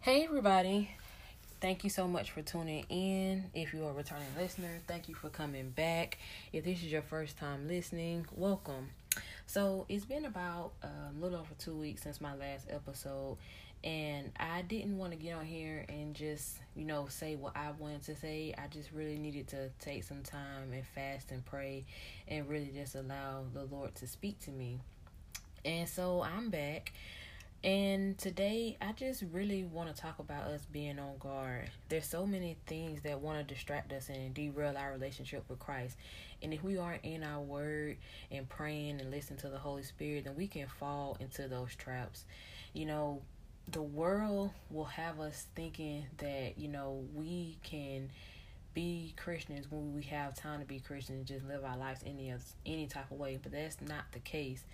Hey, everybody. Thank you so much for tuning in. If you are a returning listener, thank you for coming back. If this is your first time listening, welcome. So, it's been about a little over two weeks since my last episode, and I didn't want to get on here and just, you know, say what I wanted to say. I just really needed to take some time and fast and pray and really just allow the Lord to speak to me. And so, I'm back and today, I just really want to talk about us being on guard. There's so many things that want to distract us and derail our relationship with Christ. And if we aren't in our word and praying and listening to the Holy Spirit, then we can fall into those traps. You know, the world will have us thinking that, you know, we can be Christians when we have time to be Christians, just live our lives any any type of way. But that's not the case.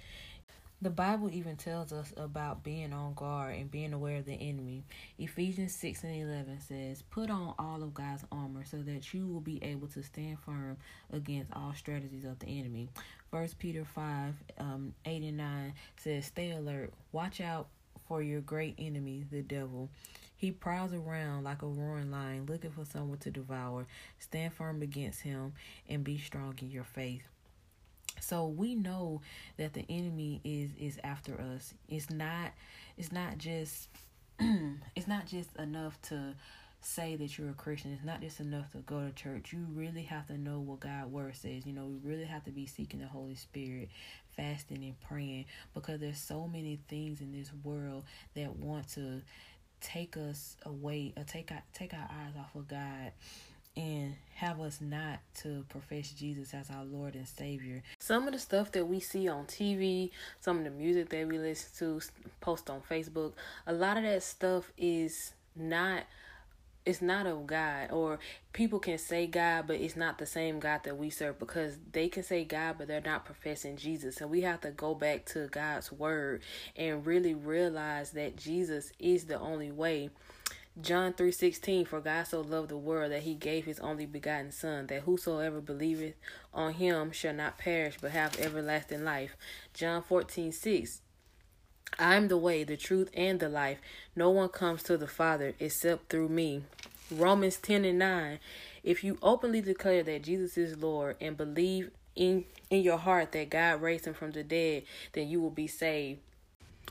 The Bible even tells us about being on guard and being aware of the enemy. Ephesians 6 and 11 says, Put on all of God's armor so that you will be able to stand firm against all strategies of the enemy. First Peter 5 um, 8 and 9 says, Stay alert, watch out for your great enemy, the devil. He prowls around like a roaring lion looking for someone to devour. Stand firm against him and be strong in your faith. So we know that the enemy is is after us. It's not it's not just it's not just enough to say that you're a Christian. It's not just enough to go to church. You really have to know what God word says. You know, we really have to be seeking the Holy Spirit, fasting and praying because there's so many things in this world that want to take us away or take our, take our eyes off of God and have us not to profess Jesus as our Lord and Savior. Some of the stuff that we see on TV, some of the music that we listen to, post on Facebook, a lot of that stuff is not it's not of God or people can say God but it's not the same God that we serve because they can say God but they're not professing Jesus and we have to go back to God's word and really realize that Jesus is the only way John 3:16 For God so loved the world that he gave his only begotten son that whosoever believeth on him shall not perish but have everlasting life. John 14:6 I am the way, the truth and the life. No one comes to the Father except through me. Romans 10 and 9 If you openly declare that Jesus is Lord and believe in in your heart that God raised him from the dead, then you will be saved.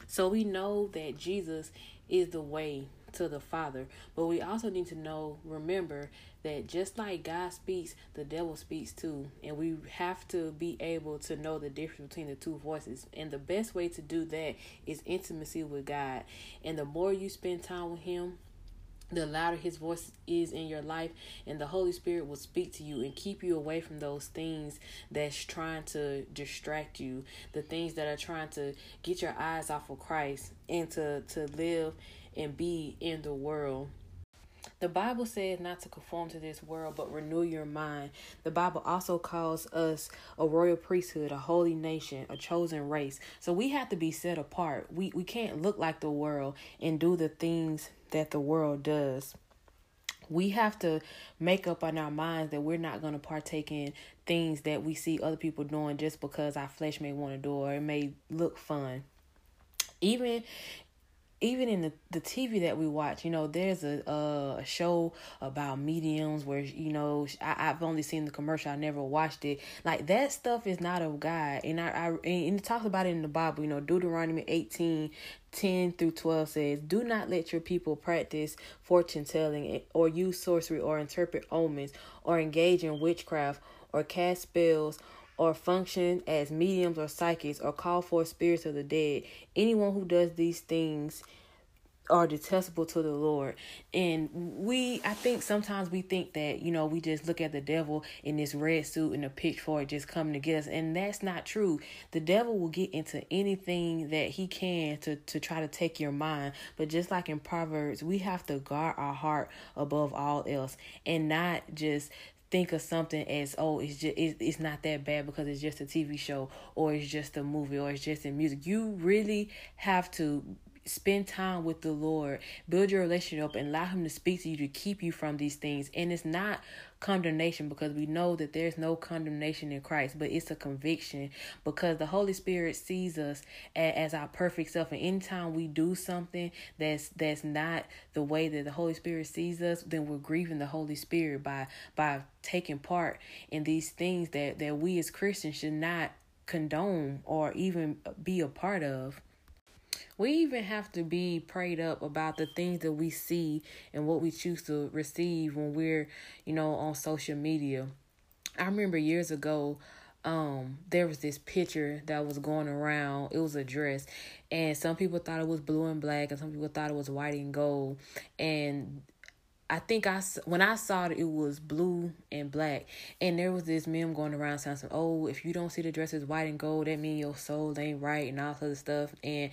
So we know that Jesus is the way, to the Father. But we also need to know, remember, that just like God speaks, the devil speaks too. And we have to be able to know the difference between the two voices. And the best way to do that is intimacy with God. And the more you spend time with Him, the louder his voice is in your life and the holy spirit will speak to you and keep you away from those things that's trying to distract you the things that are trying to get your eyes off of christ and to to live and be in the world. The Bible says not to conform to this world, but renew your mind. The Bible also calls us a royal priesthood, a holy nation, a chosen race. So we have to be set apart. We we can't look like the world and do the things that the world does. We have to make up in our minds that we're not going to partake in things that we see other people doing just because our flesh may want to do or it may look fun even even in the, the TV that we watch, you know, there's a a show about mediums where you know I, I've only seen the commercial, I never watched it. Like that stuff is not of God, and I, I and it talks about it in the Bible. You know, Deuteronomy 18, 10 through 12 says, Do not let your people practice fortune telling or use sorcery or interpret omens or engage in witchcraft or cast spells or function as mediums or psychics or call for spirits of the dead. Anyone who does these things are detestable to the Lord. And we I think sometimes we think that, you know, we just look at the devil in this red suit and a pitchfork just coming to get us. And that's not true. The devil will get into anything that he can to, to try to take your mind. But just like in Proverbs, we have to guard our heart above all else and not just think of something as oh it's just it's, it's not that bad because it's just a TV show or it's just a movie or it's just in music. You really have to spend time with the Lord, build your relationship up, and allow Him to speak to you to keep you from these things. And it's not condemnation because we know that there's no condemnation in Christ, but it's a conviction because the Holy Spirit sees us as, as our perfect self. And anytime we do something that's that's not the way that the Holy Spirit sees us, then we're grieving the Holy Spirit by by taking part in these things that that we as Christians should not condone or even be a part of we even have to be prayed up about the things that we see and what we choose to receive when we're, you know, on social media. I remember years ago, um, there was this picture that was going around. It was a dress, and some people thought it was blue and black, and some people thought it was white and gold. And I think I when I saw it, it was blue and black, and there was this meme going around saying, "Oh, if you don't see the dress as white and gold, that means your soul ain't right," and all other stuff. And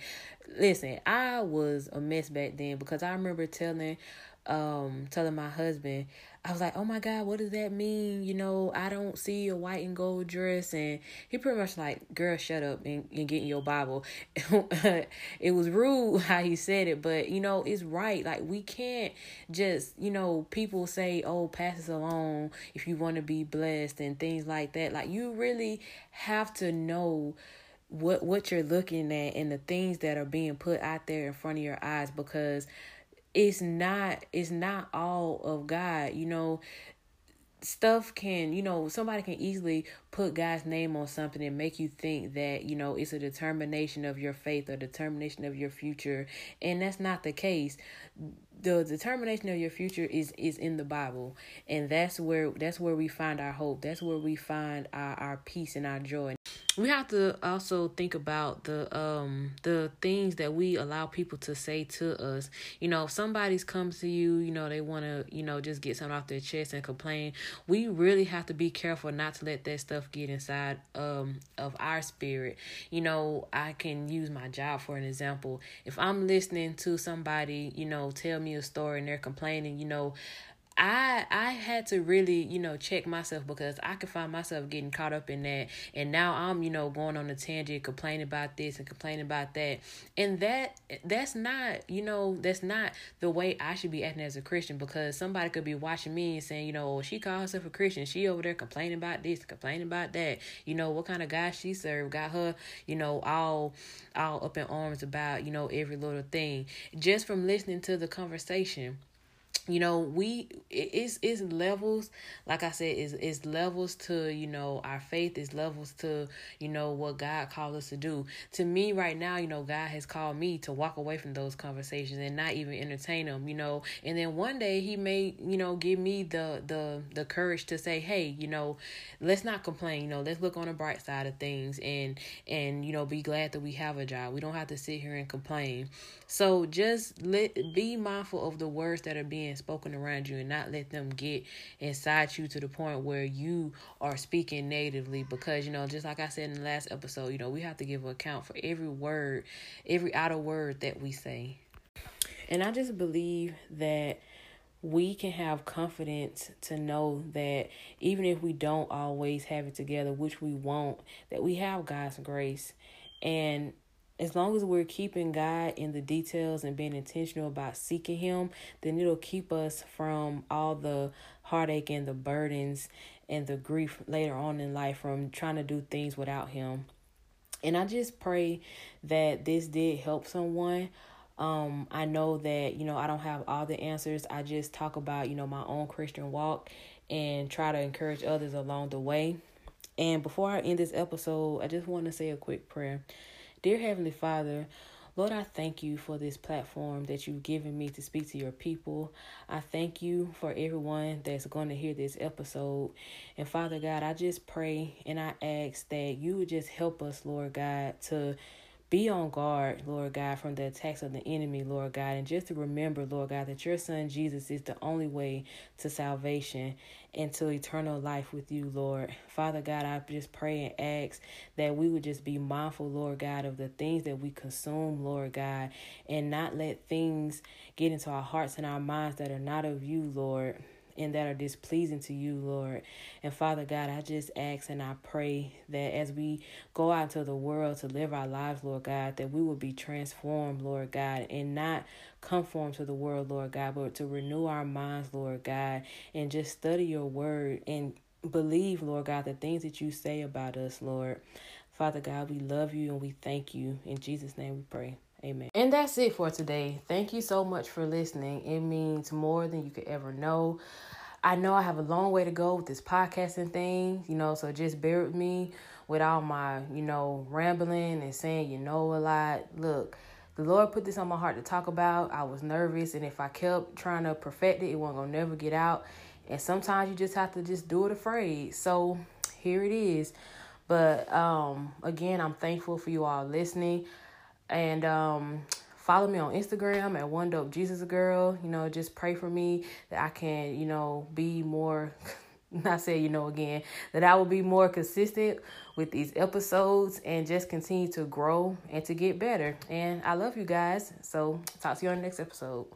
listen, I was a mess back then because I remember telling, um, telling my husband, I was like, oh my God, what does that mean? You know, I don't see a white and gold dress. And he pretty much like, girl, shut up and, and get in your Bible. it was rude how he said it, but you know, it's right. Like, we can't just, you know, people say, oh, pass this along if you want to be blessed and things like that. Like, you really have to know what what you're looking at and the things that are being put out there in front of your eyes because it's not it's not all of God. You know, stuff can you know somebody can easily put god's name on something and make you think that you know it's a determination of your faith or determination of your future and that's not the case the determination of your future is is in the bible and that's where that's where we find our hope that's where we find our, our peace and our joy we have to also think about the um the things that we allow people to say to us. You know, if somebody's comes to you, you know, they want to, you know, just get something off their chest and complain. We really have to be careful not to let that stuff get inside um of our spirit. You know, I can use my job for an example. If I'm listening to somebody, you know, tell me a story and they're complaining, you know, I I had to really, you know, check myself because I could find myself getting caught up in that and now I'm, you know, going on a tangent complaining about this and complaining about that. And that that's not, you know, that's not the way I should be acting as a Christian because somebody could be watching me and saying, you know, oh, she calls herself a Christian. She over there complaining about this, complaining about that. You know, what kind of guy she served got her, you know, all all up in arms about, you know, every little thing. Just from listening to the conversation you know we it's it's levels like i said is is levels to you know our faith is levels to you know what god called us to do. To me right now you know god has called me to walk away from those conversations and not even entertain them you know. And then one day he may you know give me the the the courage to say hey you know let's not complain you know let's look on the bright side of things and and you know be glad that we have a job. We don't have to sit here and complain. So just let be mindful of the words that are being spoken around you and not let them get inside you to the point where you are speaking natively because you know just like I said in the last episode, you know, we have to give account for every word, every outer word that we say. And I just believe that we can have confidence to know that even if we don't always have it together, which we won't, that we have God's grace. And as long as we're keeping God in the details and being intentional about seeking Him, then it'll keep us from all the heartache and the burdens and the grief later on in life from trying to do things without Him. And I just pray that this did help someone. Um, I know that, you know, I don't have all the answers. I just talk about, you know, my own Christian walk and try to encourage others along the way. And before I end this episode, I just want to say a quick prayer. Dear Heavenly Father, Lord, I thank you for this platform that you've given me to speak to your people. I thank you for everyone that's going to hear this episode. And Father God, I just pray and I ask that you would just help us, Lord God, to be on guard, Lord God, from the attacks of the enemy, Lord God, and just to remember, Lord God, that your Son Jesus is the only way to salvation and to eternal life with you, Lord. Father God, I just pray and ask that we would just be mindful, Lord God, of the things that we consume, Lord God, and not let things get into our hearts and our minds that are not of you, Lord. And that are displeasing to you, Lord. And Father God, I just ask and I pray that as we go out to the world to live our lives, Lord God, that we will be transformed, Lord God, and not conform to the world, Lord God, but to renew our minds, Lord God, and just study your word and believe, Lord God, the things that you say about us, Lord. Father God, we love you and we thank you. In Jesus' name we pray. Amen. And that's it for today. Thank you so much for listening. It means more than you could ever know. I know I have a long way to go with this podcasting thing, you know, so just bear with me with all my, you know, rambling and saying you know a lot. Look, the Lord put this on my heart to talk about. I was nervous, and if I kept trying to perfect it, it wasn't gonna never get out. And sometimes you just have to just do it afraid. So here it is. But um, again, I'm thankful for you all listening. And um, follow me on Instagram at one dope Jesus girl. You know, just pray for me that I can, you know, be more. I say you know again that I will be more consistent with these episodes and just continue to grow and to get better. And I love you guys. So talk to you on the next episode.